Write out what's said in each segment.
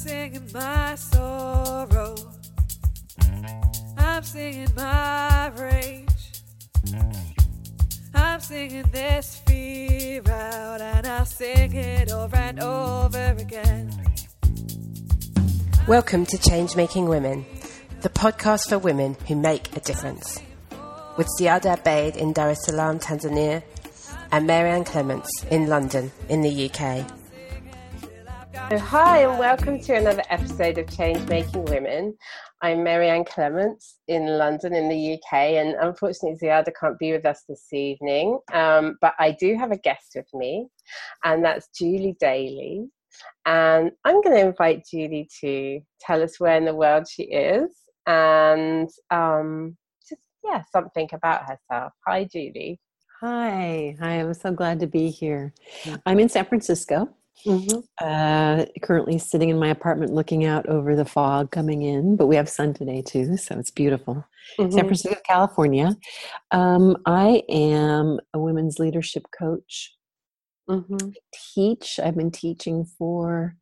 singing my sorrow. I'm singing my rage. I'm singing this fear out, and I'll sing it over and over again. Welcome to Change Making Women, the podcast for women who make a difference. With Ziada Abeid in Dar es Salaam, Tanzania, and Marianne Clements in London, in the UK. Hi, and welcome to another episode of Change Making Women. I'm Marianne Clements in London, in the UK, and unfortunately, Ziada can't be with us this evening. Um, but I do have a guest with me, and that's Julie Daly. And I'm going to invite Julie to tell us where in the world she is and um, just, yeah, something about herself. Hi, Julie. Hi, hi, I'm so glad to be here. I'm in San Francisco. Mm-hmm. Uh, currently sitting in my apartment looking out over the fog coming in, but we have sun today too, so it's beautiful. Mm-hmm. San Francisco, California. Um, I am a women's leadership coach. Mm-hmm. Teach. I've been teaching for,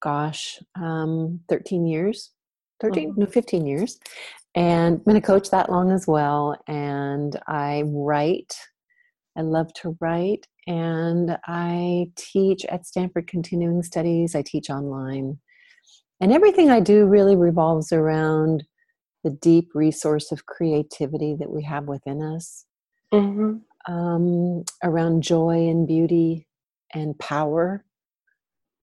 gosh, um, 13 years. 13 Mm-hmm. no 15 years and been a coach that long as well and i write i love to write and i teach at stanford continuing studies i teach online and everything i do really revolves around the deep resource of creativity that we have within us Mm-hmm. um, around joy and beauty and power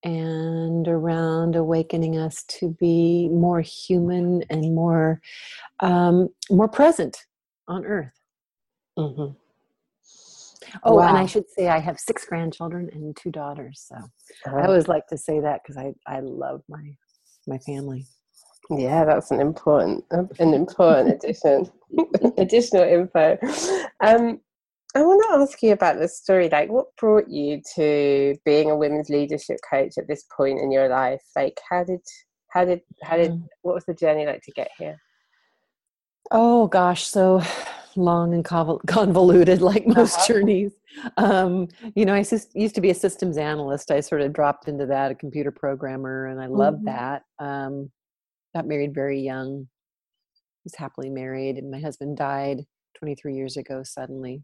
and around awakening us to be more human and more um, more present on earth Mm-hmm. Oh and i should say i have six grandchildren and two daughters so Uh-huh. i always like to say that because i i love my my family Yeah, that's an important an important addition, additional info. Um, I want to ask you about the story. Like, what brought you to being a women's leadership coach at this point in your life? Like, how did how did how did Mm. what was the journey like to get here? Oh gosh, so long and convoluted, like most Uh-huh. journeys. Um, you know, I used to be a systems analyst. I sort of dropped into that, a computer programmer, and I loved Mhm. that. Um, got married very young. Was happily married, and my husband died 23 years ago suddenly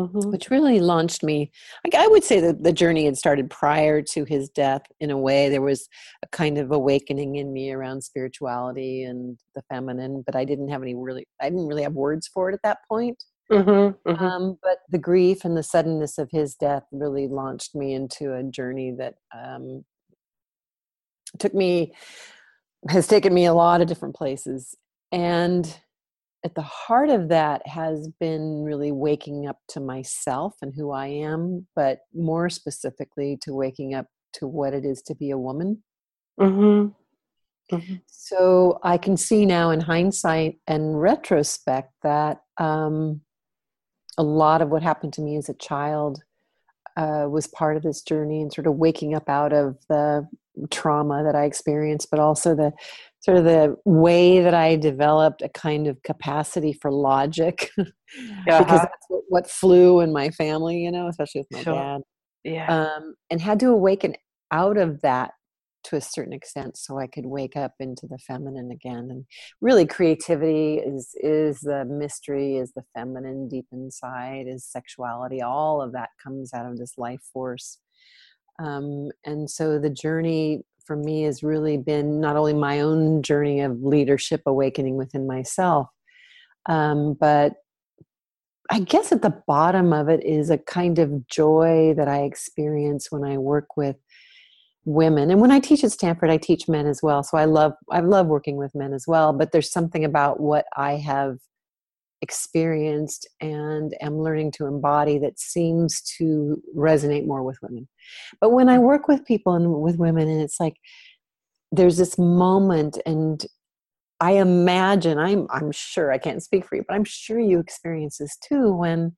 Mm-hmm. which really launched me. I, I would say that the journey had started prior to his death. In a way, there was a kind of awakening in me around spirituality and the feminine, but I didn't have any really. I didn't really have words for it at that point. Mm-hmm. Um, but the grief and the suddenness of his death really launched me into a journey that um, took me has taken me a lot of different places and at the heart of that has been really waking up to myself and who I am, but more specifically to waking up to what it is to be a woman. Mm-hmm. So I can see now in hindsight and retrospect that um, a lot of what happened to me as a child uh, was part of this journey and sort of waking up out of the trauma that I experienced, but also the sort of the way that I developed a kind of capacity for logic because Uh-huh. that's what, what flew in my family, you know, especially with my Sure. dad Yeah. um, and had to awaken out of that to a certain extent so i could wake up into the feminine again and really creativity is is the mystery is the feminine deep inside is sexuality all of that comes out of this life force um, and so the journey for me has really been not only my own journey of leadership awakening within myself um, but I guess at the bottom of it is a kind of joy that I experience when I work with women. And when I teach at Stanford, I teach men as well. So I love I love working with men as well. But there's something about what I have experienced and am learning to embody that seems to resonate more with women. But when I work with people and with women, and it's like there's this moment and I imagine, I'm I'm sure I can't speak for you, but I'm sure you experience this too when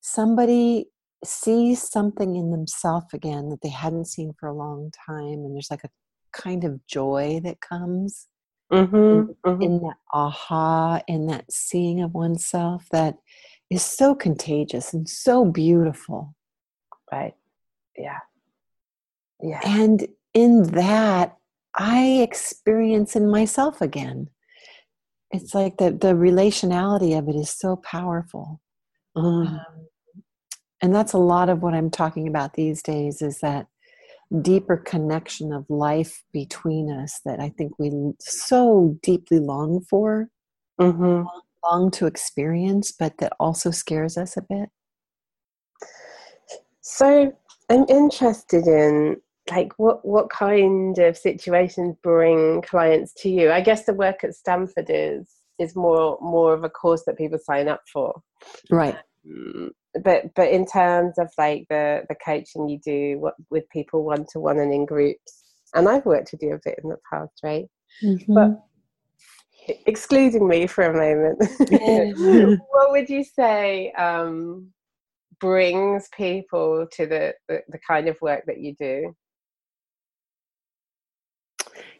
somebody sees something in themselves again that they hadn't seen for a long time and there's like a kind of joy that comes Mm-hmm. Mm-hmm. in that aha in that seeing of oneself that is so contagious and so beautiful Right. Yeah. Yeah. and in that I experience in myself again. It's like the, the relationality of it is so powerful. Um, and that's a lot of what I'm talking about these days is that deeper connection of life between us that I think we so deeply long for, Mm-hmm. long to experience, but that also scares us a bit. So I'm interested in like what what kind of situations bring clients to you. I guess the work at Stanford is is more more of a course that people sign up for. Right. But but in terms of like the the coaching you do what, with people one to one and in groups, and I've worked with you a bit in the past, right? But excluding me for a moment, what would you say um, brings people to the, the the kind of work that you do?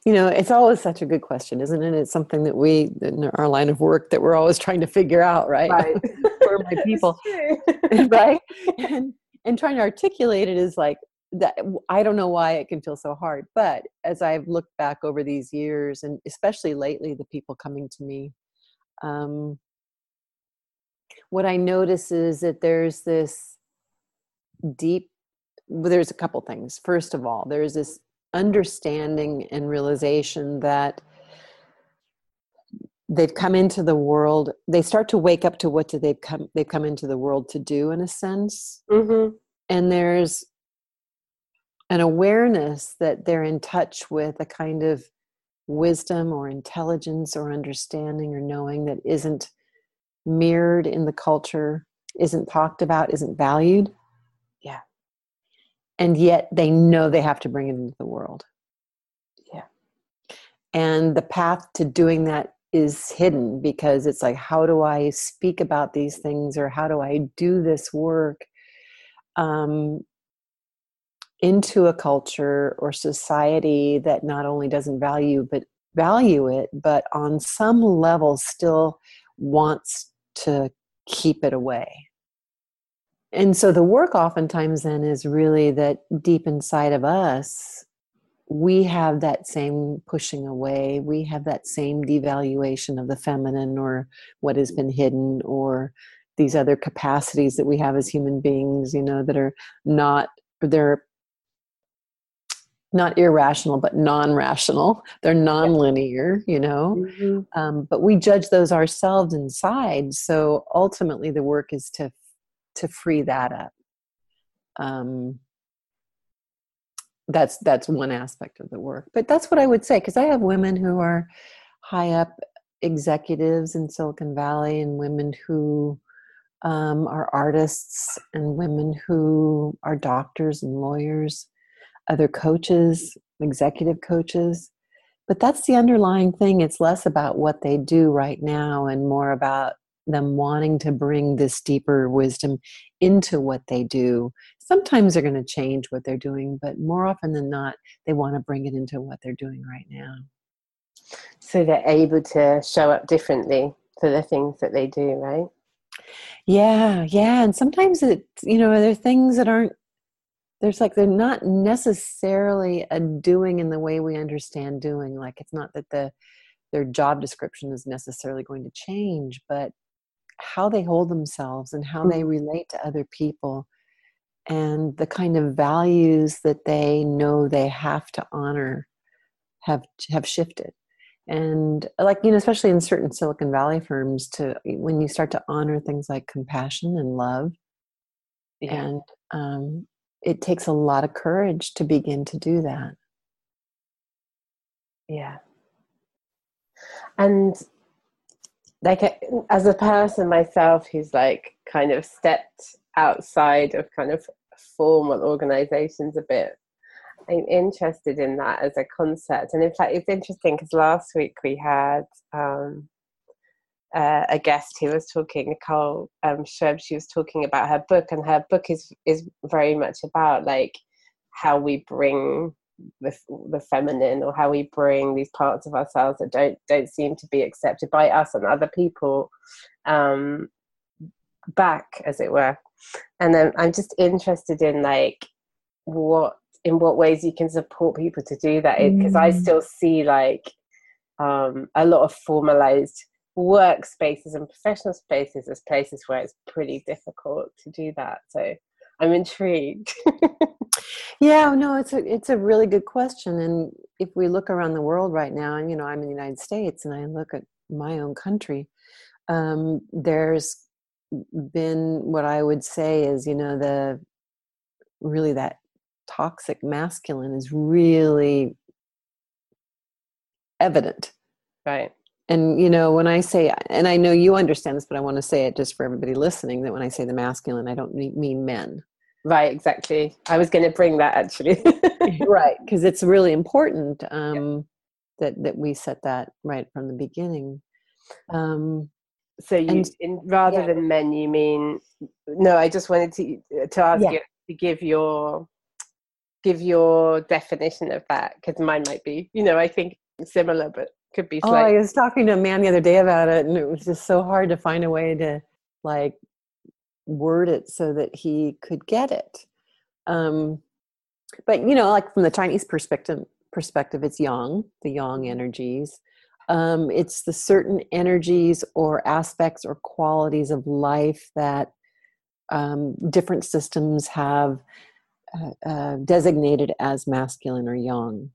You know, it's always such a good question, isn't it? It's something that we, in our line of work, that we're always trying to figure out, right? Right. My people? Right? And, and trying to articulate it is like that. I don't know why it can feel so hard, but as I've looked back over these years, and especially lately, the people coming to me, um, what I notice is that there's this deep. Well, there's a couple things. First of all, there's this understanding and realization that they've come into the world they start to wake up to what do they've come they've come into the world to do in a sense Mhm. and there's an awareness that they're in touch with a kind of wisdom or intelligence or understanding or knowing that isn't mirrored in the culture isn't talked about isn't valued. And yet they know they have to bring it into the world Yeah. and the path to doing that is hidden because it's like how do i speak about these things or how do i do this work um, into a culture or society that not only doesn't value but value it but on some level still wants to keep it away and so the work oftentimes then is really that deep inside of us we have that same pushing away. We have that same devaluation of the feminine or what has been hidden or these other capacities that we have as human beings you know that are not they're not irrational but non-rational. They're non-linear you know? Mhm. um, but we judge those ourselves inside. So ultimately the work is to to free that up. Um, that's that's one aspect of the work but that's what i would say because i have women who are high up executives in silicon valley and women who um, are artists and women who are doctors and lawyers other coaches executive coaches. But that's the underlying thing. It's less about what they do right now and more about them wanting to bring this deeper wisdom into what they do. Sometimes they're going to change what they're doing but more often than not they want to bring it into what they're doing right now. So they're able to show up differently for the things that they do, right? yeah yeah and sometimes it you know there are things that aren't there's like they're not necessarily a doing in the way we understand doing. Like it's not that the their job description is necessarily going to change but how they hold themselves and how they relate to other people and the kind of values that they know they have to honor have have shifted. And like you know especially in certain silicon valley firms to when you start to honor things like compassion and love and um, it takes a lot of courage to begin to do that. Yeah. And like as a person myself who's like kind of stepped outside of kind of formal organizations a bit, I'm interested in that as a concept. And in fact, it's interesting because last week we had um, uh, a guest who was talking, Nicole um, she was talking about her book, and her book is is very much about like how we bring the, the feminine or how we bring these parts of ourselves that don't don't seem to be accepted by us and other people um, back, as it were. And then I'm just interested in like what in what ways you can support people to do that because mm. i still see like um, a lot of formalized workspaces and professional spaces as places where it's pretty difficult to do that so i'm intrigued. Yeah no it's a it's a really good question and if we look around the world right now and you know i'm in the united states and i look at my own country um, there's been what i would say is you know the really that toxic masculine is really evident. Right and you know when i say and i know you understand this but i want to say it just for everybody listening that when i say the masculine i don't mean men right exactly i was going to bring that actually right because it's really important um, yeah. that that we set that right from the beginning um, so you and, in, rather yeah. than men you mean no i just wanted to to ask yeah. you to give your give your definition of that because mine might be you know i think similar but could be oh i was talking to a man the other day about it and it was just so hard to find a way to like word it so that he could get it. Um but you know like from the chinese perspective perspective it's yang the yang mm-hmm. energies. Um it's the certain energies or aspects or qualities of life that um, different systems have uh, uh, designated as masculine or yang.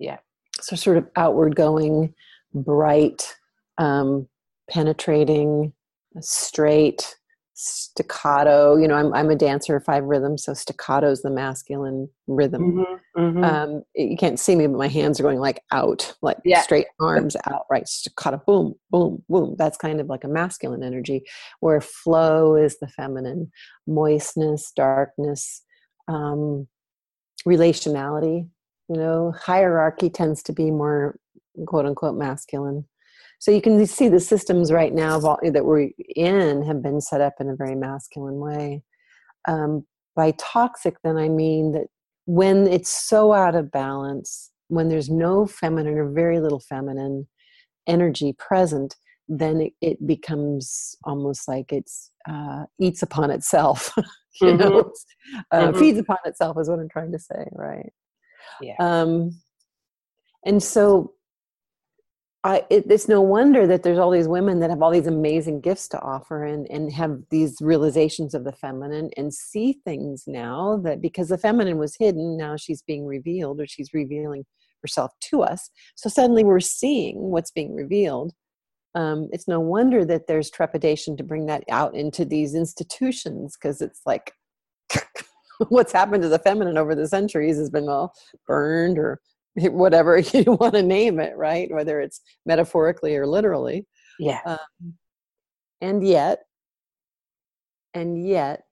Yeah so sort of outward going, bright, um, penetrating, straight, staccato. You know, I'm I'm a dancer, of five rhythms, so staccato is the masculine rhythm. Mm-hmm, mm-hmm. Um, you can't see me, but my hands are going like out, like yeah. straight arms out, right? Staccato, boom, boom, boom. That's kind of like a masculine energy, where flow is the feminine, moistness, darkness, um, relationality you know hierarchy tends to be more quote unquote masculine so you can see the systems right now that we're in have been set up in a very masculine way um, by toxic then i mean that when it's so out of balance when there's no feminine or very little feminine energy present then it, it becomes almost like it's uh, eats upon itself you mm-hmm. know uh, mm-hmm. feeds upon itself is what i'm trying to say right yeah. Um, and so I, it, it's no wonder that there's all these women that have all these amazing gifts to offer and, and have these realizations of the feminine and see things now that because the feminine was hidden, now she's being revealed or she's revealing herself to us. So suddenly we're seeing what's being revealed. Um, it's no wonder that there's trepidation to bring that out into these institutions because it's like what's happened to the feminine over the centuries has been all burned or whatever you want to name it right? Whether it's metaphorically or literally. Yeah. Um, and yet and yet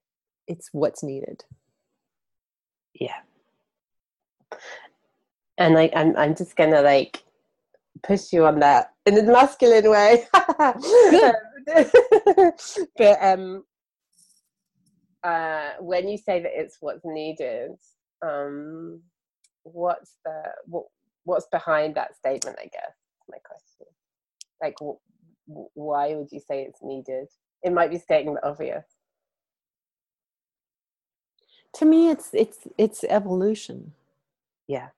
it's what's needed. Yeah. And like i'm, I'm just gonna like push you on that in a masculine way. But um uh, when you say that it's what's needed, um, what's the what, what's behind that statement? I guess my question. Like, w- w- why would you say it's needed? It might be stating the obvious. To me, it's it's it's evolution. Yeah,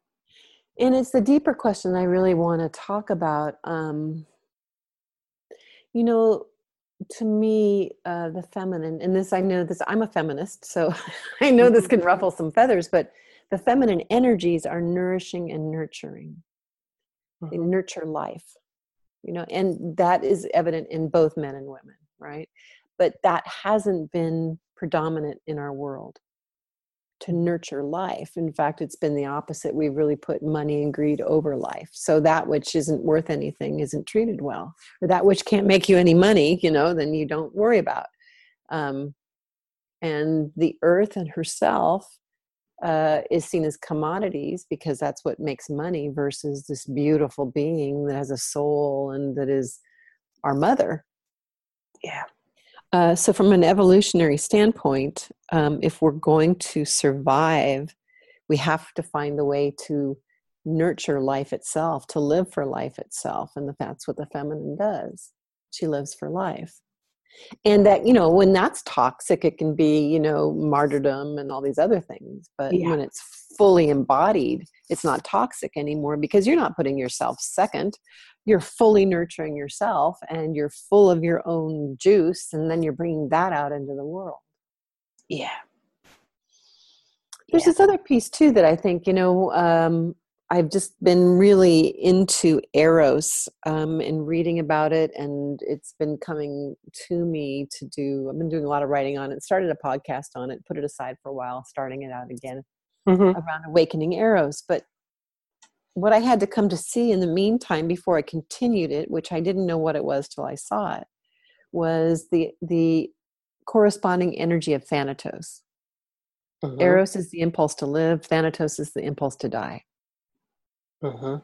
and it's the deeper question I really want to talk about. Um, you know, to me uh, the feminine and this i know this i'm a feminist so i know this can ruffle some feathers but the feminine energies are nourishing and nurturing. Mm-hmm. they nurture life you know and that is evident in both men and women right? But that hasn't been predominant in our world to nurture life. In fact, it's been the opposite. We've really put money and greed over life. So that which isn't worth anything isn't treated well, or that which can't make you any money, you know, then you don't worry about. Um, and the earth and herself uh, is seen as commodities because that's what makes money versus this beautiful being that has a soul and that is our mother. Yeah. Uh, so, from an evolutionary standpoint, um, if we're going to survive, we have to find the way to nurture life itself, to live for life itself. And that's what the feminine does. She lives for life. and that you know when that's toxic it can be you know martyrdom and all these other things but Yeah. when it's fully embodied it's not toxic anymore because you're not putting yourself second you're fully nurturing yourself and you're full of your own juice and then you're bringing that out into the world Yeah. there's Yeah. this other piece too that i think you know um, i've just been really into eros um, and reading about it and it's been coming to me to do i've been doing a lot of writing on it started a podcast on it put it aside for a while starting it out again Mhm. around awakening eros but what i had to come to see in the meantime before i continued it which i didn't know what it was till i saw it was the the corresponding energy of thanatos Mhm. Eros is the impulse to live, Thanatos is the impulse to die. Mhm.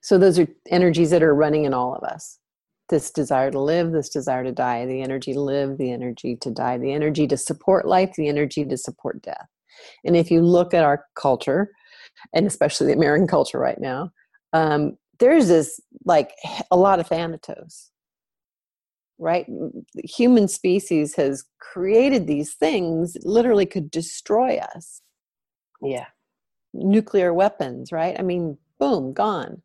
So those are energies that are running in all of us. This desire to live, this desire to die, the energy to live, the energy to die, the energy to support life, the energy to support death. And if you look at our culture, and especially the American culture right now, um, there's this like a lot of Thanatos, right? The human species has created these things literally could destroy us Yeah. nuclear weapons, right? I mean, boom, gone.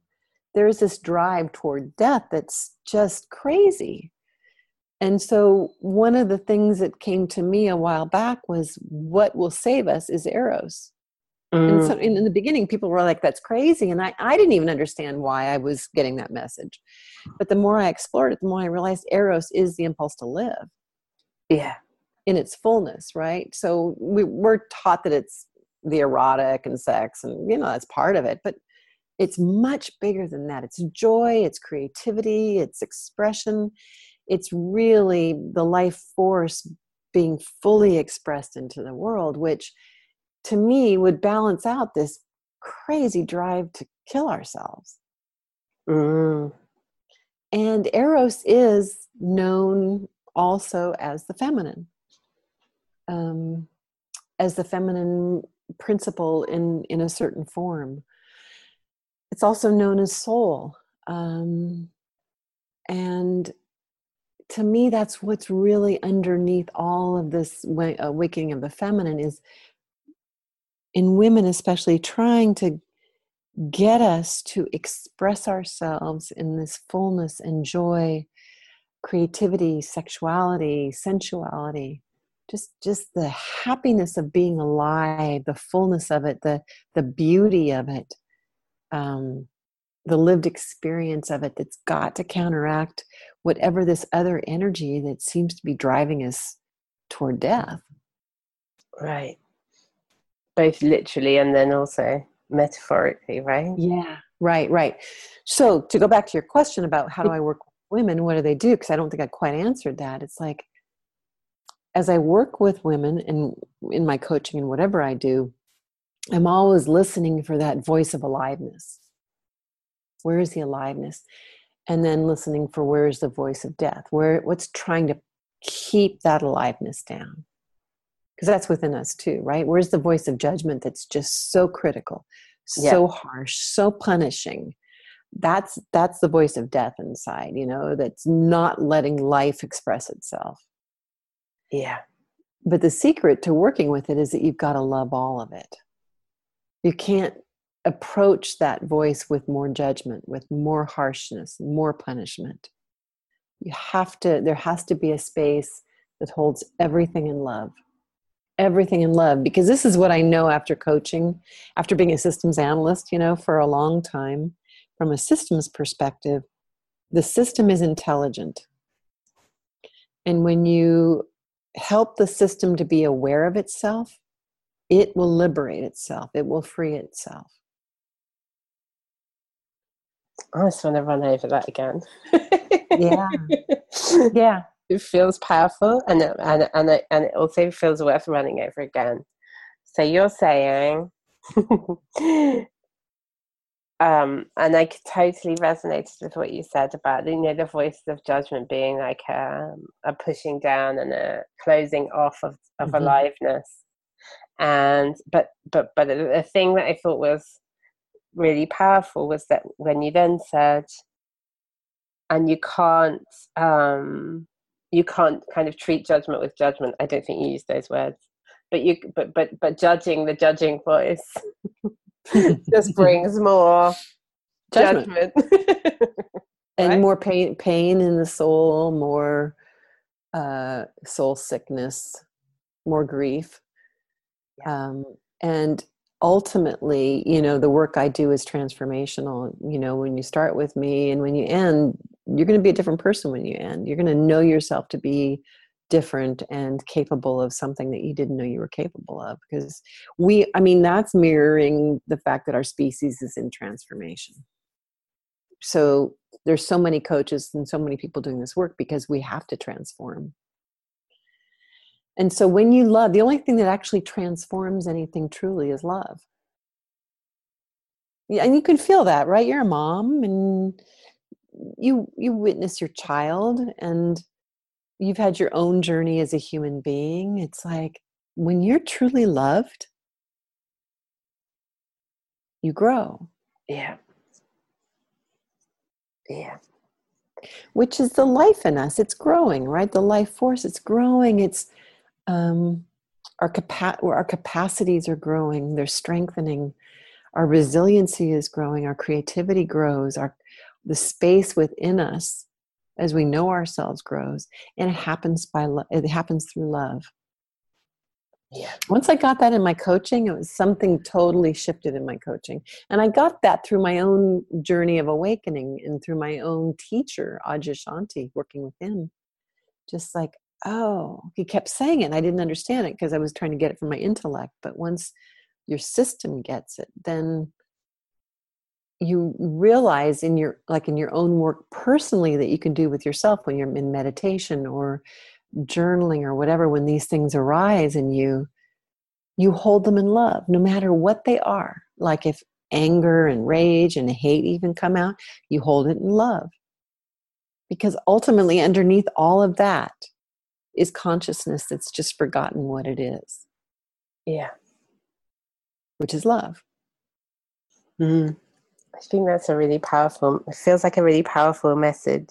There's this drive toward death that's just crazy. And so, one of the things that came to me a while back was what will save us is Eros. And Mm. so, in, in the beginning, people were like, that's crazy. And I, I didn't even understand why I was getting that message. But the more I explored it, the more I realized Eros is the impulse to live yeah. in its fullness, right? So we, we're taught that it's the erotic and sex, and you know that's part of it, but it's much bigger than that. It's joy, it's creativity, it's expression. It's really the life force being fully expressed into the world, which to me would balance out this crazy drive to kill ourselves. Mm. And Eros is known also as the feminine, um, as the feminine principle in, in a certain form. It's also known as soul. Um, and to me, that's what's really underneath all of this wa- awakening of the feminine is in women, especially trying to get us to express ourselves in this fullness and joy creativity sexuality sensuality just just the happiness of being alive the fullness of it the the beauty of it um, the lived experience of it that's got to counteract whatever this other energy that seems to be driving us toward death Right. Both literally and then also metaphorically, right? Yeah, right, right. So to go back to your question about how do I work with women, what do they do? Because I don't think I quite answered that. It's like as I work with women and in my coaching and whatever I do, I'm always listening for that voice of aliveness. Where is the aliveness? And then listening for where is the voice of death? Where what's trying to keep that aliveness down? Because that's within us too, right? Where's the voice of judgment that's just so critical, so harsh, so punishing? That's that's the voice of death inside, you know, that's not letting life express itself. Yeah. But the secret to working with it is that you've got to love all of it. You can't approach that voice with more judgment, with more harshness, more punishment. You have to, there has to be a space that holds everything in love. Everything in love. Because this is what I know after coaching, after being a systems analyst, you know, for a long time. From a systems perspective, the system is intelligent. And when you help the system to be aware of itself, it will liberate itself, it will free itself. I just want to run over that again. Yeah. Yeah. It feels powerful and it, and and it, and it also feels worth running over again. So you're saying, um, and I totally resonated with what you said about you know the voices of judgment being like a, a pushing down and a closing off of of Mhm. aliveness, and but but but the the thing that I thought was really powerful was that when you then said and you can't um you can't kind of treat judgment with judgment. I don't think you use those words, but you but but but judging the judging voice just brings more judgment, judgment. and right? more pain pain in the soul, more uh, soul sickness, more grief, yeah. um, and ultimately you know the work i do is transformational you know when you start with me and when you end you're going to be a different person when you end you're going to know yourself to be different and capable of something that you didn't know you were capable of because we i mean that's mirroring the fact that our species is in transformation so there's so many coaches and so many people doing this work because we have to transform and so when you love, the only thing that actually transforms anything truly is love. Yeah, and you can feel that, right? You're a mom and you you witness your child and you've had your own journey as a human being. It's like when you're truly loved, you grow. Yeah. Yeah. Which is the life in us. It's growing, right? The life force, it's growing. It's um, our, capa- our capacities are growing, they're strengthening, our resiliency is growing, our creativity grows, our the space within us as we know ourselves grows, and it happens by lo- it happens through love. Yeah. Once I got that in my coaching, it was something totally shifted in my coaching. And I got that through my own journey of awakening and through my own teacher, Adyashanti, working with him. Just like, oh, he kept saying it. And I didn't understand it because I was trying to get it from my intellect. But once your system gets it, then you realize in your like in your own work personally that you can do with yourself when you're in meditation or journaling or whatever when these things arise and you you hold them in love no matter what they are like if anger and rage and hate even come out you hold it in love because ultimately underneath all of that is consciousness that's just forgotten what it is. Yeah. Which is love. Mm. I think that's a really powerful, it feels like a really powerful message.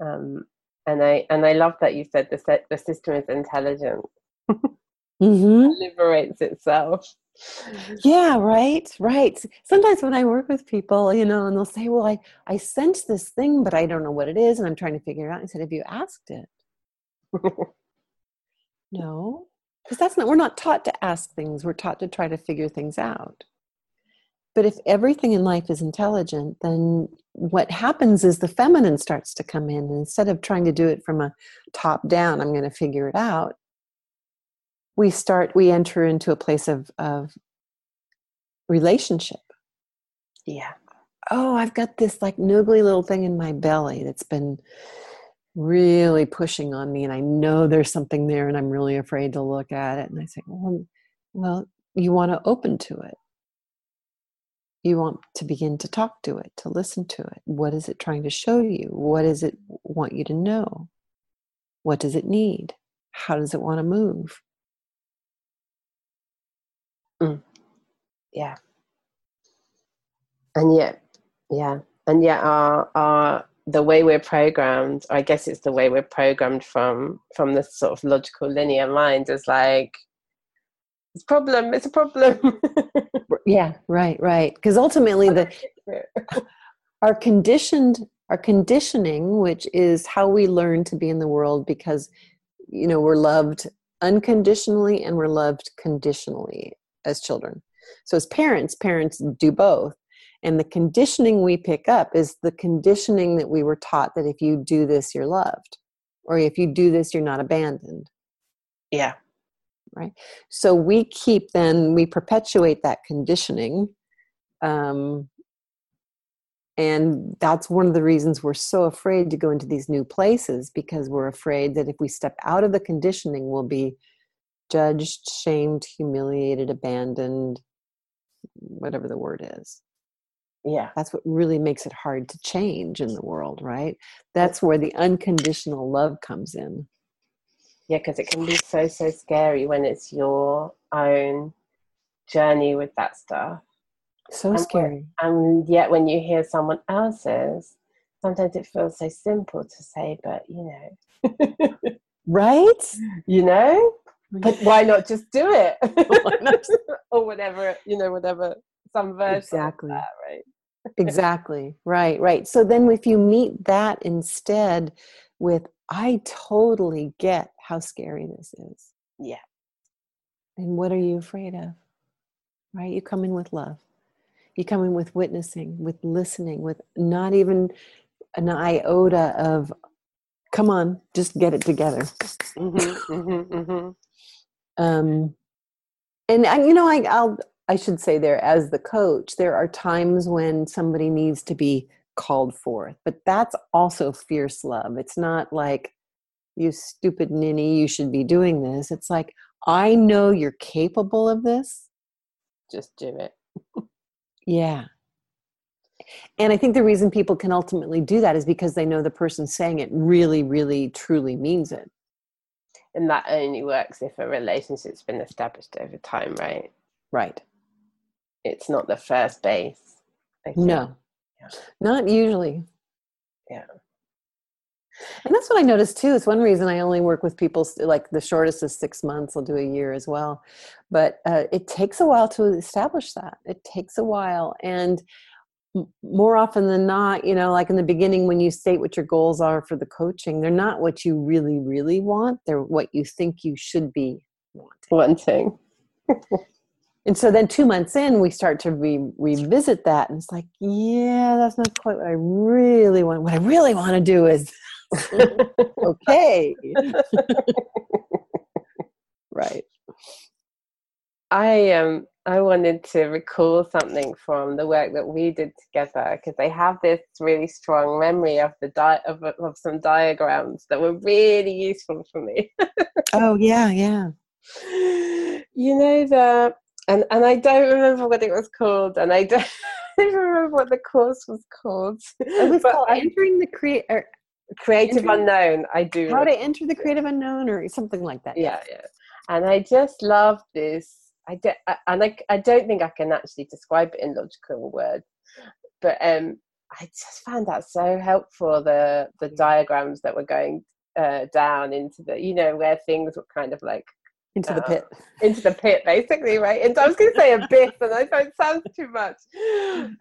Um, and I and I love that you said the set, the system is intelligent, mm-hmm. liberates itself. Yeah, right, right. Sometimes when I work with people, you know, and they'll say, "Well, I I sense this thing, but I don't know what it is, and I'm trying to figure it out." I said, "Have you asked it?" no, because that's not, we're not taught to ask things, we're taught to try to figure things out. But if everything in life is intelligent, then what happens is the feminine starts to come in. And instead of trying to do it from a top down, I'm going to figure it out, we start, we enter into a place of, of relationship. Yeah. Oh, I've got this like noogly little thing in my belly that's been really pushing on me and I know there's something there and I'm really afraid to look at it. And I say, well, well, you want to open to it. You want to begin to talk to it, to listen to it. What is it trying to show you? What does it want you to know? What does it need? How does it want to move? Mm. Yeah. And yet, yeah. And yet our our the way we're programmed i guess it's the way we're programmed from from the sort of logical linear mind is like it's a problem it's a problem. Yeah right right. Because ultimately the our conditioned our conditioning which is how we learn to be in the world because you know we're loved unconditionally and we're loved conditionally as children. So as parents parents do both. And the conditioning we pick up is the conditioning that we were taught that if you do this, you're loved, or if you do this, you're not abandoned. Yeah. Right. So we keep then, we perpetuate that conditioning. Um, and that's one of the reasons we're so afraid to go into these new places because we're afraid that if we step out of the conditioning, we'll be judged, shamed, humiliated, abandoned, whatever the word is yeah that's what really makes it hard to change in the world right that's where the unconditional love comes in yeah because it can be so so scary when it's your own journey with that stuff so and scary and yet when you hear someone else's sometimes it feels so simple to say but you know right? You know? But why not just do it? or whatever, you know, whatever, some version Exactly. of that, right? exactly right right so then if you meet that instead with i totally get how scary this is. Yeah. and what are you afraid of? Right? You come in with love. You come in with witnessing with listening with not even an iota of come on just get it together. Mm-hmm, mm-hmm, mm-hmm. um and I, you know I, i'll i should say there as the coach there are times when somebody needs to be called forth but that's also fierce love. It's not like you stupid ninny you should be doing this it's like i know you're capable of this Just do it. yeah and i think the reason people can ultimately do that is because they know the person saying it really really truly means it And that only works if a relationship's been established over time, right? right It's not the first base. No, Yeah. not usually. Yeah. And that's what I noticed too. It's one reason I only work with people like the shortest is six months. I'll do a year as well, but uh, it takes a while to establish that. It takes a while, and more often than not, you know, like in the beginning when you state what your goals are for the coaching, they're not what you really, really want. They're what you think you should be wanting. Wanting. And so then two months in, we start to re- revisit that, and it's like, yeah, that's not quite what I really want. What I really want to do is okay. right. I um I wanted to recall something from the work that we did together because I have this really strong memory of the di- of, of some diagrams that were really useful for me. Oh yeah, yeah. you know the and and I don't remember what it was called, and I don't even remember what the course was called. It was But called I- entering the create Creative Entering- Unknown. I do. how to enter the creative unknown or something like that. yeah, yeah. And I just love this. I don't, I, and I, I don't think I can actually describe it in logical words, but um, I just found that so helpful. The the diagrams that were going uh, down into the, you know, where things were kind of like Into the uh, pit. into the pit basically right and i was going to say abyss and i thought it sounds too much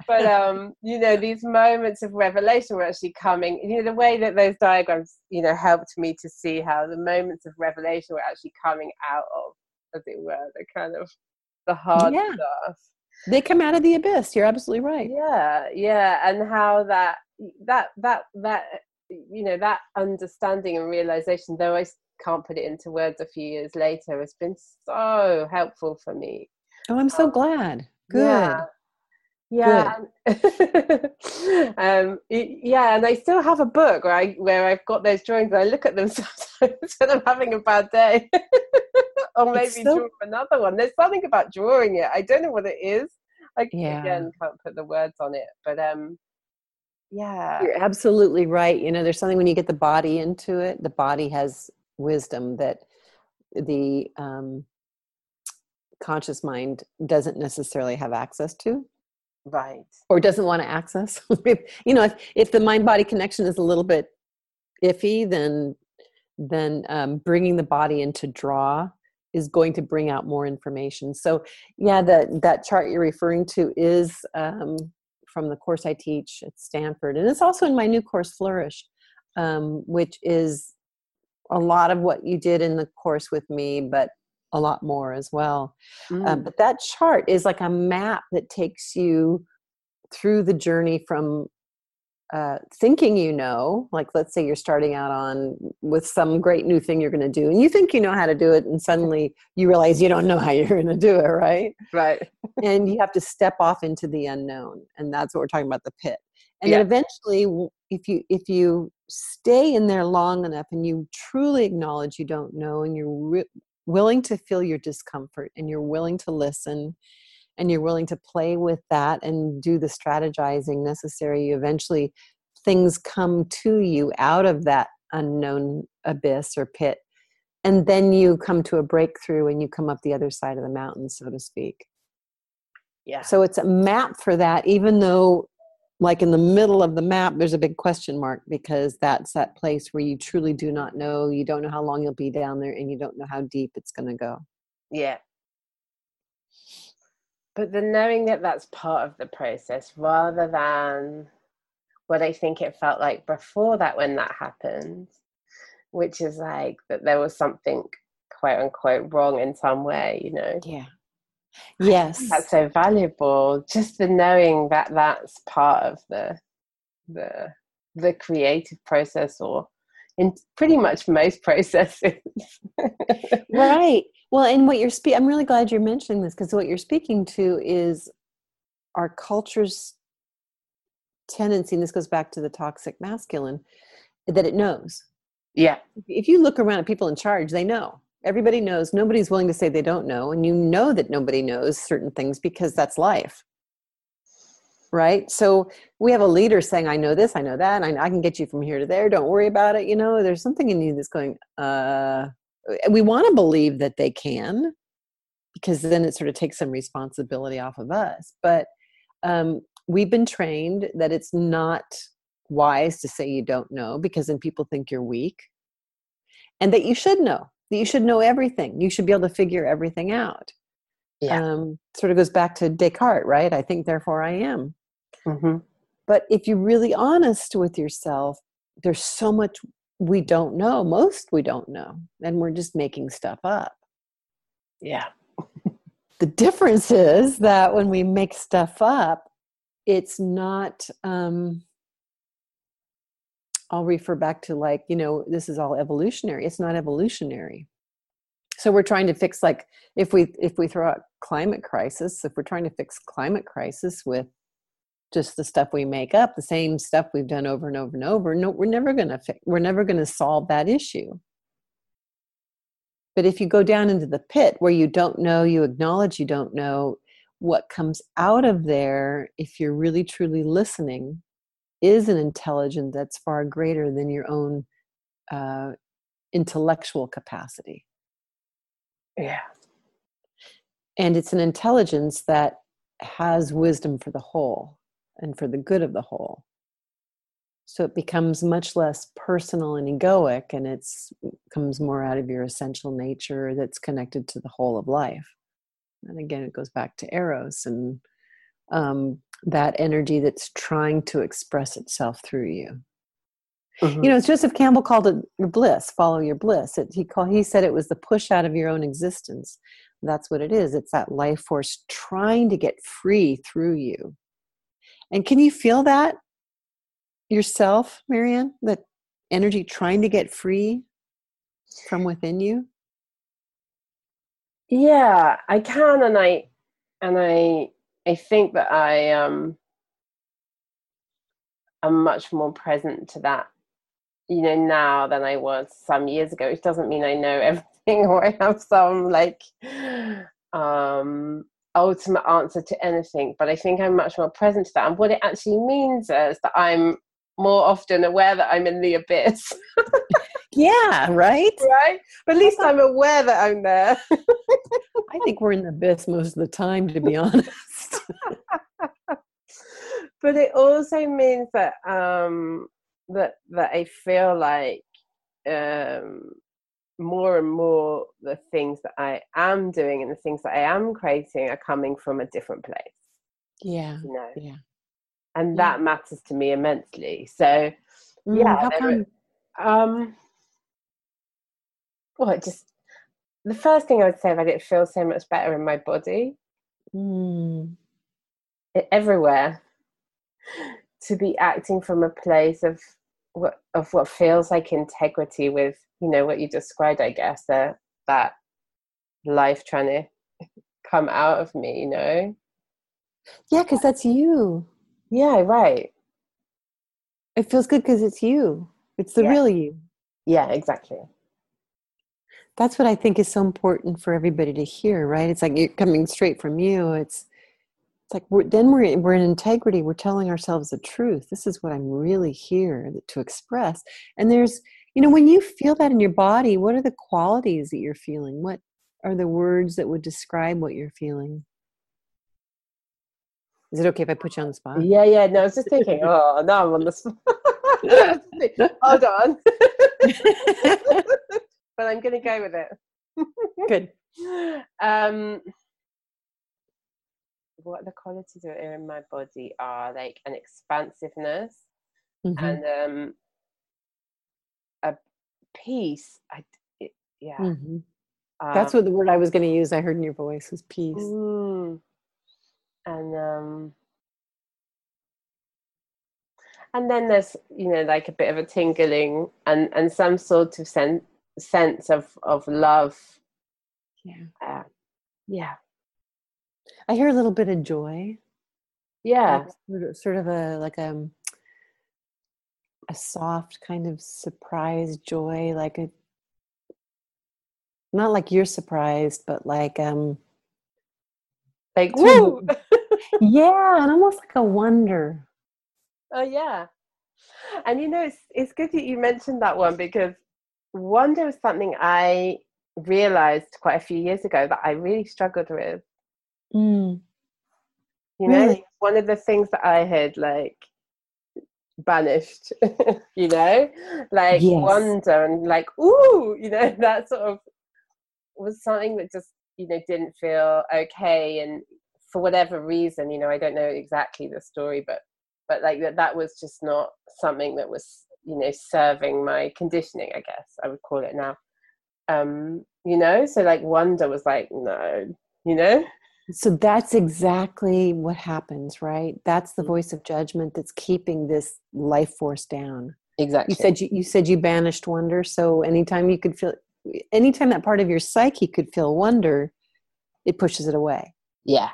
but um you know these moments of revelation were actually coming you know the way that those diagrams you know helped me to see how the moments of revelation were actually coming out of as it were the kind of the hard Yeah. stuff They come out of the abyss. You're absolutely right. yeah yeah and how that that that that you know that understanding and realization though i can't put it into words a few years later has been so helpful for me. Oh, I'm so glad. Good. yeah. Yeah and- um yeah and i still have a book where i where i've got those drawings and i look at them sometimes when i'm having a bad day. Or maybe so- draw another one. There's something about drawing it. I don't know what it is. I Yeah. again can't put the words on it but um yeah. You're absolutely right. You know, there's something when you get the body into it, the body has wisdom that the um, conscious mind doesn't necessarily have access to right or doesn't want to access. You know, if, if the mind body connection is a little bit iffy, then then um, bringing the body into draw is going to bring out more information. So, yeah, that that chart you're referring to is um, from the course I teach at Stanford, and it's also in my new course Flourish, um, which is a lot of what you did in the course with me, but a lot more as well. Uh, Mm. but that chart is like a map that takes you through the journey from uh, thinking you know, like let's say you're starting out on with some great new thing you're going to do, and you think you know how to do it, and suddenly you realize you don't know how you're going to do it, right? right and you have to step off into the unknown, and that's what we're talking about—the pit. And Yeah. then eventually, if you if you stay in there long enough, and you truly acknowledge you don't know, and you're wi- willing to feel your discomfort, and you're willing to listen, and you're willing to play with that and do the strategizing necessary, you eventually things come to you out of that unknown abyss or pit. And then you come to a breakthrough and you come up the other side of the mountain, so to speak. yeah So it's a map for that, even though like in the middle of the map there's a big question mark because that's that place where you truly do not know you don't know how long you'll be down there and you don't know how deep it's going to go Yeah. But the knowing that that's part of the process rather than what I think it felt like before that when that happened, which is like that there was something quote unquote wrong in some way, you know. yeah yes That's so valuable. Just the knowing that that's part of the the the creative process or in pretty much most processes. right well and what you're speaking i'm really glad you're mentioning this because what you're speaking to is our culture's tendency and this goes back to the toxic masculine that it knows yeah. if you look around at people in charge they know everybody knows nobody's willing to say they don't know and you know that nobody knows certain things because that's life. Right? So we have a leader saying i know this i know that I, I can get you from here to there don't worry about it you know? There's something in you that's going uh we want to believe that they can because then it sort of takes some responsibility off of us but um, we've been trained that it's not wise to say you don't know because then people think you're weak and that you should know that you should know everything. You should be able to figure everything out. Yeah. um, sort of goes back to descartes right? I think therefore i am. Hmm but if you're really honest with yourself there's so much we don't know most we don't know and we're just making stuff up. Yeah. the difference is that when we make stuff up it's not um i'll refer back to like you know this is all evolutionary it's not evolutionary. So we're trying to fix like if we if we throw out climate crisis if we're trying to fix climate crisis with just the stuff we make up the same stuff we've done over and over and over no we're never going to we're never going to solve that issue. But if you go down into the pit where you don't know you acknowledge you don't know what comes out of there if you're really truly listening is an intelligence that's far greater than your own uh, intellectual capacity. Yeah. and it's an intelligence that has wisdom for the whole and for the good of the whole. So it becomes much less personal and egoic and it's comes more out of your essential nature that's connected to the whole of life. And again it goes back to eros and um, that energy that's trying to express itself through you. Mhm. you know joseph campbell called it your bliss follow your bliss. It, he called he said it was the push out of your own existence. That's what it is. It's that life force trying to get free through you. And can you feel that yourself marianne? That energy trying to get free from within you? Yeah i can and i and i i think that i um am much more present to that you know now than i was some years ago which doesn't mean i know everything or i have some like um ultimate answer to anything but i think i'm much more present to that. And what it actually means is that i'm more often aware that i'm in the abyss. Yeah right? Right? But at least i'm aware that i'm there. I think we're in the abyss most of the time to be honest. But it also means that um that that I feel like um more and more the things that I am doing and the things that I am creating are coming from a different place, yeah you know, yeah and Yeah. that matters to me immensely. So Mm, yeah, there come um, well, it just the first thing I would say about it feels so much better in my body. Mm, e- everywhere to be acting from a place of what of what feels like integrity with you know what you described i guess that that life trying to come out of me you know yeah because that's you yeah right it feels good because it's you it's the Yeah. real you yeah exactly that's what I think is so important for everybody to hear, right? It's like you're coming straight from you. It's it's like we're, then we're we're in integrity. We're telling ourselves the truth. This is what I'm really here to express. And there's, you know, when you feel that in your body, what are the qualities that you're feeling? What are the words that would describe what you're feeling? Is it okay if I put you on the spot? Yeah, yeah. No, I was just thinking. Oh, now I'm on the spot. Hold on. but I'm going to go with it. Good. Um, what the qualities are in my body are like an expansiveness Mhm. and um, a peace. I, it, yeah. Mhm. That's um, what the word I was going to use. I heard in your voice was peace. Mm. And um and then there's you know like a bit of a tingling and and some sort of sen- sense of of love. Yeah. Uh, yeah. I hear a little bit of joy. Yeah. like sort of, a like a a soft kind of surprise joy, like a not like you're surprised, but like um Like woo. yeah, and almost like a wonder. oh yeah. And you know it's it's good that you mentioned that one because wonder was something I realized quite a few years ago that I really struggled with. Mm. you know Really? one of the things that i had like banished you know like Yes. wonder and like ooh you know that sort of was something that just you know didn't feel okay and for whatever reason you know i don't know exactly the story but but like that that was just not something that was you know serving my conditioning i guess i would call it now um you know so like wonder was like no you know So that's exactly what happens, right? That's the Mm. voice of judgment that's keeping this life force down. exactly You said you, you said you banished wonder, so anytime you could feel anytime that part of your psyche could feel wonder, it pushes it away. Yeah.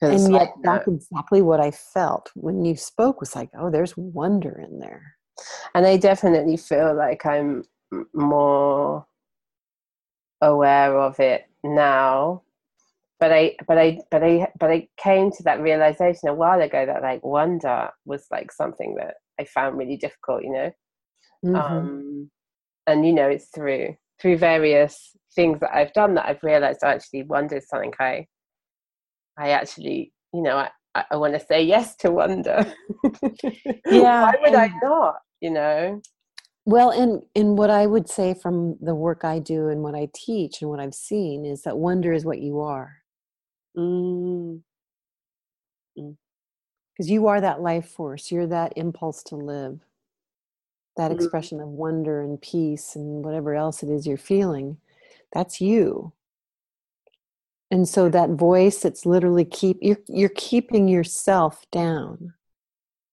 And yet that's exactly what I felt when you spoke was like, oh, there's wonder in there. and I definitely feel like I'm more aware of it now. But I, but I, but I, but I came to that realization a while ago that like wonder was like something that I found really difficult, you know. Mhm. Um, and you know, it's through through various things that I've done that I've realized oh, actually wonder is something I, I actually, you know, I, I, I want to say yes to wonder. Yeah, Why would I not? You know. Well, and and what I would say from the work I do and what I teach and what I've seen is that wonder is what you are. Mm. because you are that life force you're that impulse to live that Mhm. expression of wonder and peace and whatever else it is you're feeling that's you and so that voice that's literally keep you're you're keeping yourself down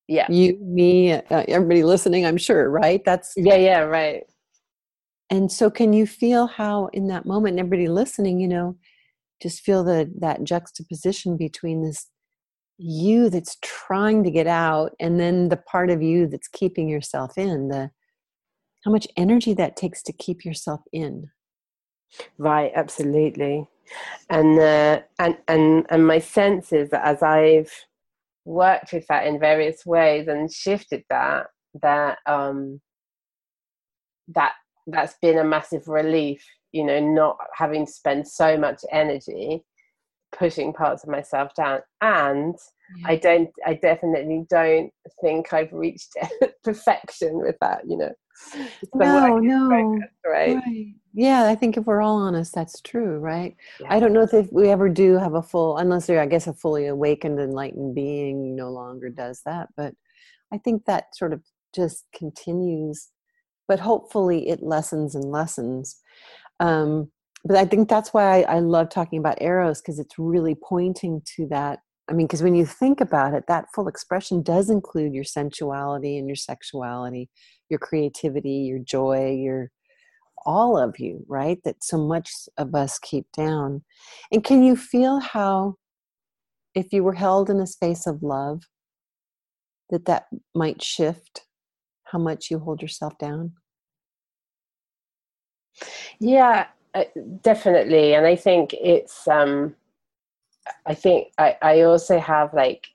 Yeah. you me uh, everybody listening i'm sure right that's Yeah, yeah, right. and so can you feel how in that moment and everybody listening you know just feel the that juxtaposition between this you that's trying to get out and then the part of you that's keeping yourself in the how much energy that takes to keep yourself in Right, absolutely. And uh, and and and my sense is that as I've worked with that in various ways and shifted that, that um that that's been a massive relief, you know, not having to spend so much energy pushing parts of myself down. And I don't I definitely don't think I've reached perfection with that, you know. No no progress, right? right. yeah i think if we're all honest that's true right Yeah. i don't know if we ever do have a full unless they're i guess a fully awakened enlightened being no longer does that but i think that sort of just continues but hopefully it lessens and lessens um, but i think that's why I, I love talking about Eros because it's really pointing to that i mean because when you think about it that full expression does include your sensuality and your sexuality your creativity your joy your all of you right that so much of us keep down. And can you feel how if you were held in a space of love that that might shift how much you hold yourself down? Yeah, uh, definitely. And I think it's, um, I think I, I also have like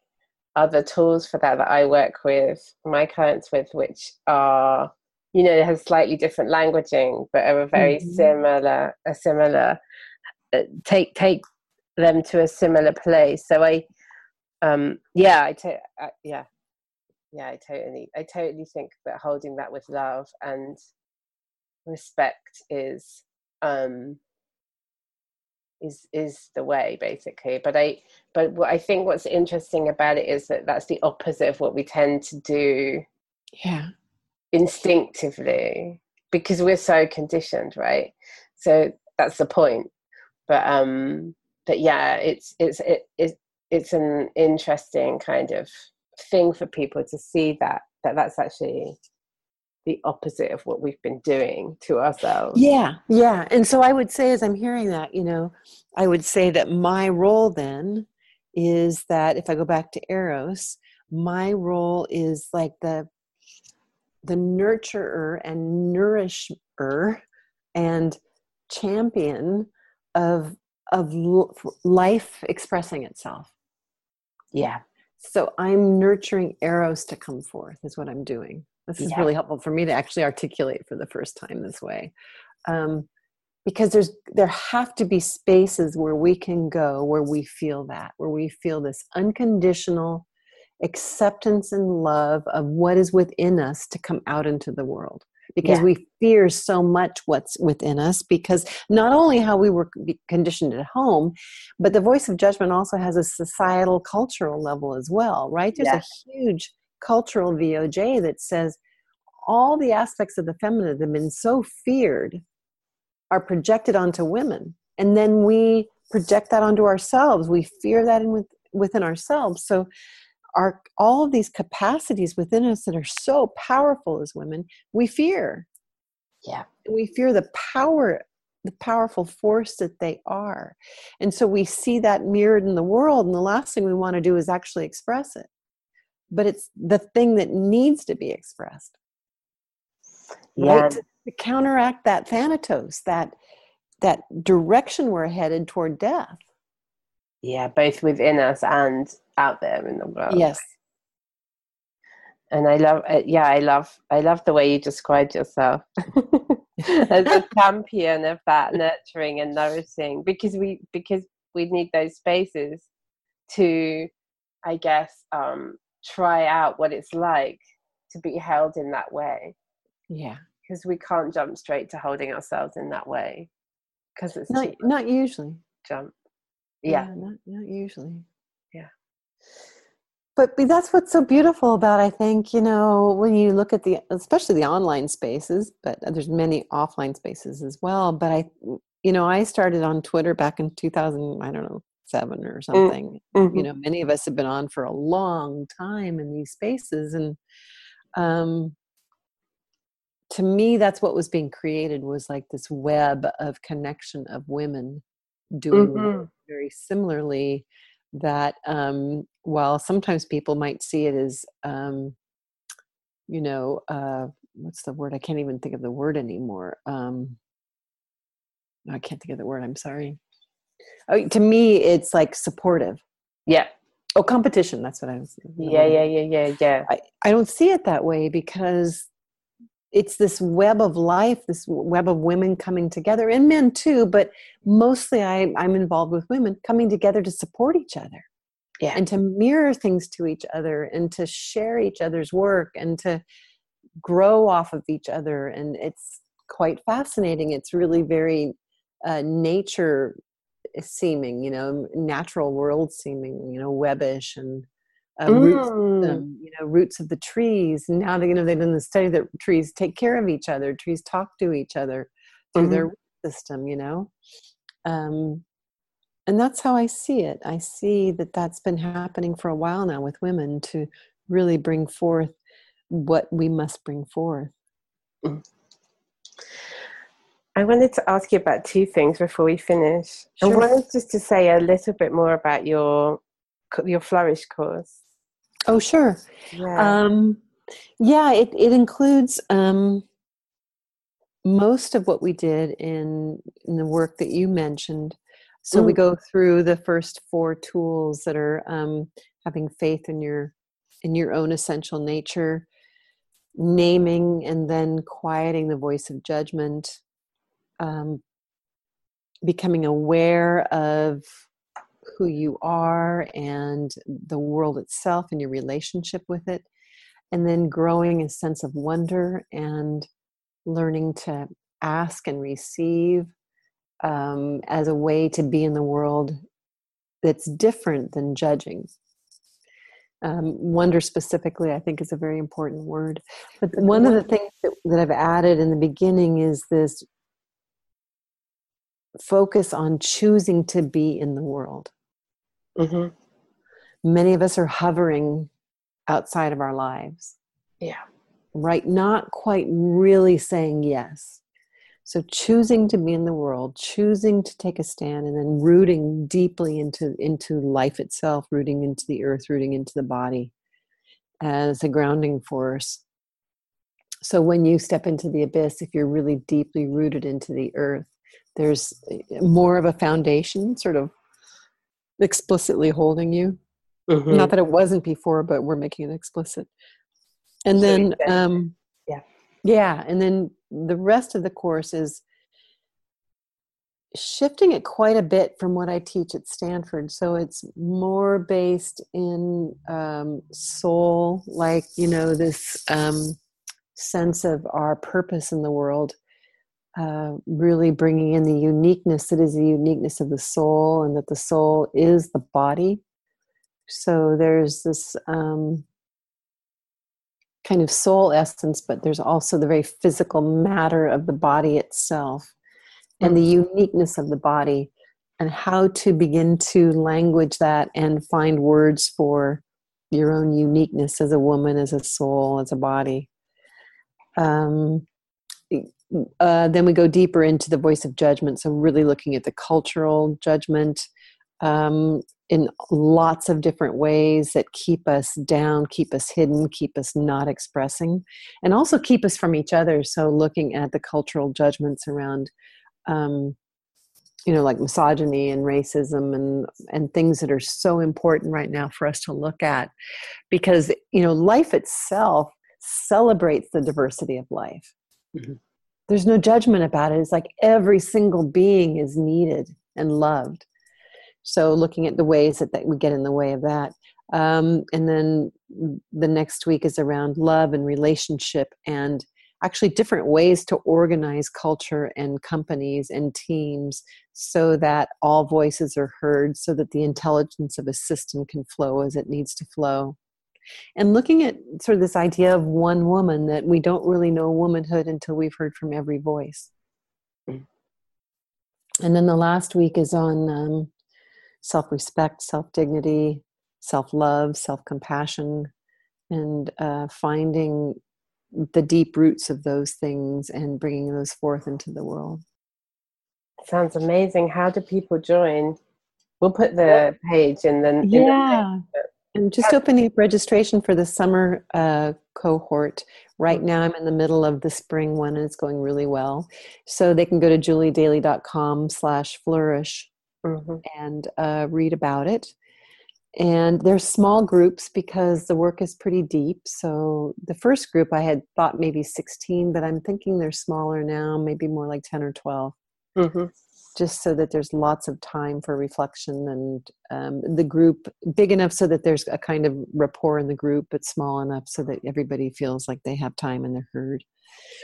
other tools for that that I work with my clients with, which are, you know, has slightly different languaging, but are a very Mhm. similar, a similar, uh, take, take them to a similar place. So I, um yeah i take yeah yeah i totally i totally think that holding that with love and respect is um is is the way basically. But i but what i think what's interesting about it is that that's the opposite of what we tend to do yeah. instinctively because we're so conditioned right? So that's the point. But um but yeah it's it's it, it it's an interesting kind of thing for people to see that that that's actually the opposite of what we've been doing to ourselves. Yeah, yeah. And so I would say, as I'm hearing that, you know, I would say that my role then is that if I go back to Eros, my role is like the the nurturer and nourisher and champion of of life expressing itself. Yeah. So I'm nurturing Eros to come forth is what I'm doing. This is yeah. really helpful for me to actually articulate for the first time this way. Um, because there's there have to be spaces where we can go where we feel that where we feel this unconditional acceptance and love of what is within us to come out into the world because yeah. we fear so much what's within us because not only how we were conditioned at home but the voice of judgment also has a societal cultural level as well right there's a huge cultural VOJ that says all the aspects of the feminine that have been so feared are projected onto women. And then we project that onto ourselves. We fear that in with, within ourselves. So our all of these capacities within us that are so powerful as women, we fear. Yeah. We fear the power the powerful force that they are. And so we see that mirrored in the world and the last thing we want to do is actually express it but it's the thing that needs to be expressed. Yeah. right to, to counteract that thanatos that that direction we're headed toward death. Yeah both within us and out there in the world. Yes. And i love uh, yeah i love i love the way you described yourself as a champion of that nurturing and nourishing because we because we need those spaces to i guess um try out what it's like to be held in that way. Yeah. Because we can't jump straight to holding ourselves in that way. Because it's not not usually. Jump. Yeah. yeah. not not usually. Yeah. But, but that's what's so beautiful about I think, you know, when you look at the especially the online spaces, but there's many offline spaces as well. But I you know, I started on Twitter back in 2000, I don't know, seven or mm, something. Mm-hmm. You know, many of us have been on for a long time in these spaces, and um, to me, that's what was being created was like this web of connection of women doing mm-hmm. very similarly. That um, while sometimes people might see it as, um, you know, uh, what's the word? I can't even think of the word anymore. Um, I can't think of the word. I'm sorry oh, to me it's like supportive. Yeah. Oh competition that's what i was yeah yeah yeah yeah yeah. I, I don't see it that way because it's this web of life this web of women coming together and men too but mostly I, i'm involved with women coming together to support each other. Yeah. and to mirror things to each other and to share each other's work and to grow off of each other and it's quite fascinating. It's really very uh, nature seeming, you know, natural world seeming, you know, webbish and uh, mm. roots, um, you know, roots of the trees. And now they, you know, they've done the study that trees take care of each other. Trees talk to each other through mm-hmm. their system, you know. Um, and that's how I see it. I see that that's been happening for a while now with women to really bring forth what we must bring forth. Mm. I wanted to ask you about two things before we finish. Sure. I wanted just to say a little bit more about your your flourish course. Oh, sure. Yeah, um, yeah it, it includes um, most of what we did in, in the work that you mentioned. So mm. we go through the first four tools that are um, having faith in your in your own essential nature, naming and then quieting the voice of judgment, um, becoming aware of who you are and the world itself and your relationship with it. And then growing a sense of wonder and learning to ask and receive um, as a way to be in the world that's different than judging. Um, wonder specifically, I think, is a very important word. But one of the things that, that I've added in the beginning is this focus on choosing to be in the world. Mm-hmm. Many of us are hovering outside of our lives. Yeah. Right? Not quite really saying yes. So choosing to be in the world, choosing to take a stand, and then rooting deeply into, into life itself, rooting into the earth, rooting into the body as a grounding force. So when you step into the abyss, if you're really deeply rooted into the earth, there's more of a foundation sort of explicitly holding you. Mm-hmm. Not that it wasn't before, but we're making it explicit. And then, um, yeah. yeah, and then the rest of the course is shifting it quite a bit from what I teach at Stanford. So it's more based in um, soul, like, you know, this um, sense of our purpose in the world, uh, really bringing in the uniqueness that is the uniqueness of the soul, and that the soul is the body. So there's this um, kind of soul essence, but there's also the very physical matter of the body itself and the uniqueness of the body and how to begin to language that and find words for your own uniqueness as a woman, as a soul, as a body. Um, uh, then we go deeper into the voice of judgment. So, really looking at the cultural judgment um, in lots of different ways that keep us down, keep us hidden, keep us not expressing, and also keep us from each other. So, looking at the cultural judgments around um, you know like misogyny and racism and and things that are so important right now for us to look at because you know life itself celebrates the diversity of life Mhm. There's no judgment about it. It's like every single being is needed and loved. So looking at the ways that, that we get in the way of that. Um, and then the next week is around love and relationship and actually different ways to organize culture and companies and teams so that all voices are heard so that the intelligence of a system can flow as it needs to flow and looking at sort of this idea of one woman that we don't really know womanhood until we've heard from every voice Mm. and then the last week is on um, self-respect self-dignity self-love self-compassion and uh, finding the deep roots of those things and bringing those forth into the world. Sounds amazing. How do people join? We'll put the page in the in the- And just opening up registration for the summer uh, cohort. Right now, I'm in the middle of the spring one, and it's going really well. So they can go to juliedaly.com slash flourish Mhm. and uh, read about it. And they're small groups because the work is pretty deep. So the first group I had thought maybe 16, but I'm thinking they're smaller now, maybe more like 10 or 12, Mhm. Just so that there's lots of time for reflection and um, the group big enough so that there's a kind of rapport in the group, but small enough so that everybody feels like they have time and they're heard.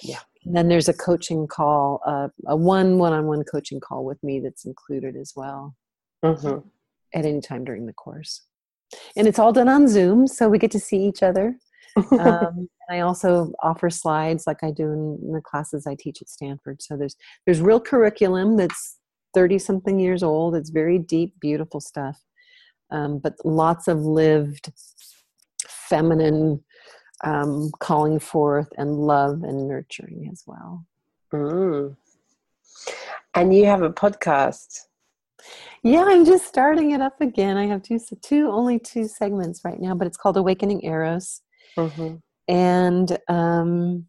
Yeah. And then there's a coaching call, uh, a one one-on-one coaching call with me that's included as well Mhm. at any time during the course. And it's all done on Zoom, so we get to see each other. Um, and I also offer slides like I do in, the classes I teach at Stanford. So there's there's real curriculum that's thirty something years old. It's very deep, beautiful stuff, um, but lots of lived, feminine um, calling forth and love and nurturing as well. Mm. And you have a podcast. Yeah, I'm just starting it up again. I have two, two only two segments right now, but it's called Awakening Eros, Mhm. and um,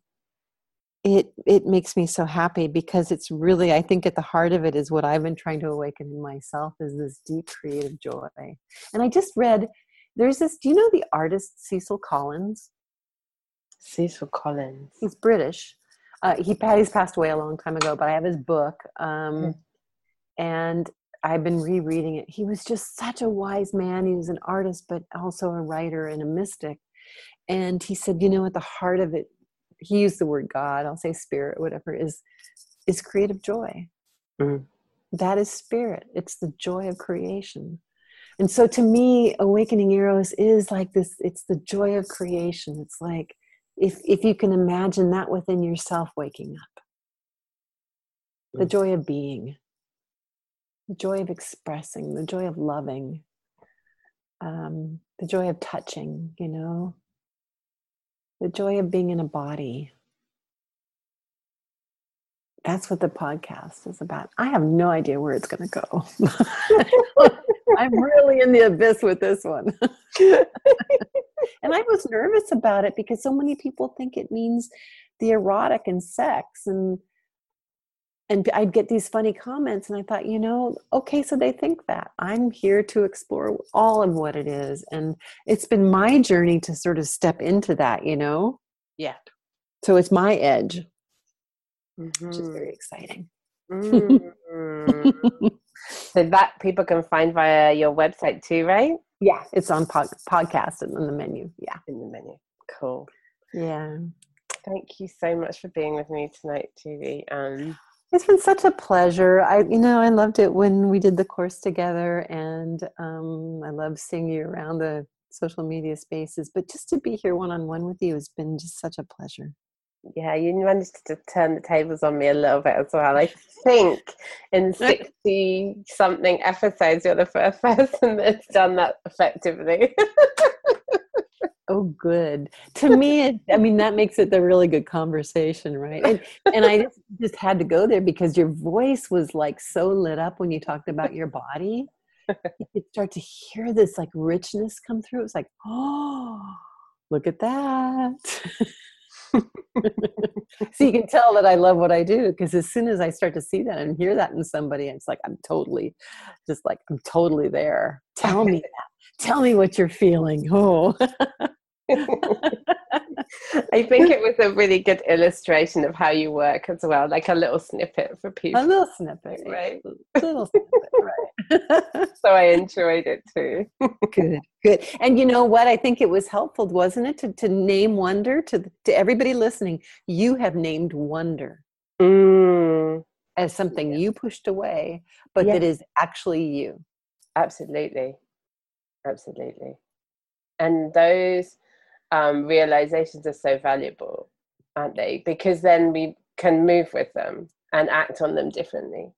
it it makes me so happy because it's really I think at the heart of it is what I've been trying to awaken in myself is this deep creative joy. And I just read there's this. Do you know the artist Cecil Collins? Cecil Collins. He's British. Uh, he he's passed away a long time ago, but I have his book. Um, Hmm. And I've been rereading it. He was just such a wise man. He was an artist, but also a writer and a mystic. And he said, you know, at the heart of it, he used the word God, I'll say spirit, whatever, is is creative joy. Mm. That is spirit. It's the joy of creation. And so to me, awakening eros is like this, it's the joy of creation. It's like if if you can imagine that within yourself waking up. The mm. joy of being the joy of expressing, the joy of loving, um, the joy of touching, you know, the joy of being in a body. That's what the podcast is about. I have no idea where it's going to go. I'm really in the abyss with this one. and I was nervous about it because so many people think it means the erotic and sex. And and I'd get these funny comments, and I thought, you know, okay, so they think that. I'm here to explore all of what it is. And it's been my journey to sort of step into that, you know? Yeah. So it's my edge, mm-hmm. which is very mm-hmm. exciting. Mm. so that people can find via your website too, right? Yeah, it's on pod- podcast and in the menu. Yeah. In the menu. Cool. Yeah. Thank you so much for being with me tonight, Julie. Um, it's been such a pleasure. I, you know, I loved it when we did the course together, and um, I love seeing you around the social media spaces. But just to be here one on one with you has been just such a pleasure. Yeah, you managed to turn the tables on me a little bit as well. I think in 60 something episodes, you're the first person that's done that effectively. Oh, good. To me, it, I mean, that makes it the really good conversation, right? And, and I just, just had to go there because your voice was like so lit up when you talked about your body. You could start to hear this like richness come through. It's like, oh, look at that. so you can tell that I love what I do because as soon as I start to see that and hear that in somebody, it's like I'm totally, just like I'm totally there. Tell me that. Tell me what you're feeling. Oh. I think it was a really good illustration of how you work as well, like a little snippet for people. A little snippet, right? A little snippet, right. so I enjoyed it too. good, good. And you know what? I think it was helpful, wasn't it, to, to name wonder to to everybody listening. You have named wonder mm. as something you pushed away, but yes. that is actually you. Absolutely, absolutely. And those um, realizations are so valuable, aren't they? Because then we can move with them and act on them differently.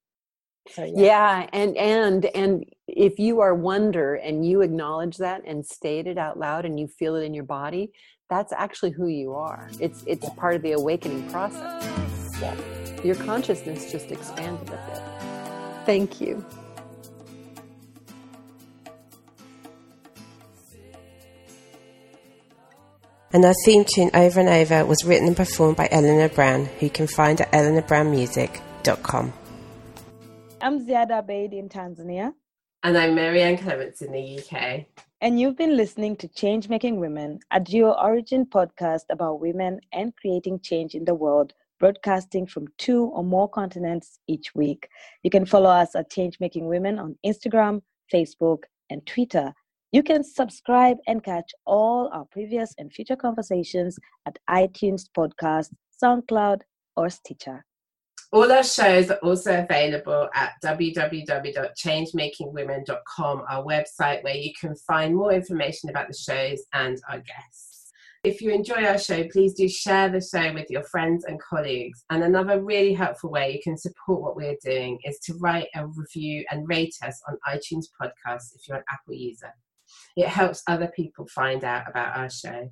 So, yeah. yeah. and and and if you are wonder and you acknowledge that and state it out loud and you feel it in your body, that's actually who you are. It's it's yeah. part of the awakening process. Yeah. Your consciousness just expanded a bit. Thank you. And our theme tune Over and Over was written and performed by Eleanor Brown, who you can find at eleanorbrownmusic.com. I'm Ziada Abeid in Tanzania. And I'm Marianne Clements in the UK. And you've been listening to Change Making Women, a duo origin podcast about women and creating change in the world, broadcasting from two or more continents each week. You can follow us at Change Making Women on Instagram, Facebook, and Twitter you can subscribe and catch all our previous and future conversations at iTunes Podcast, SoundCloud, or Stitcher. All our shows are also available at www.changemakingwomen.com, our website where you can find more information about the shows and our guests. If you enjoy our show, please do share the show with your friends and colleagues. And another really helpful way you can support what we're doing is to write a review and rate us on iTunes Podcasts if you're an Apple user. It helps other people find out about our show.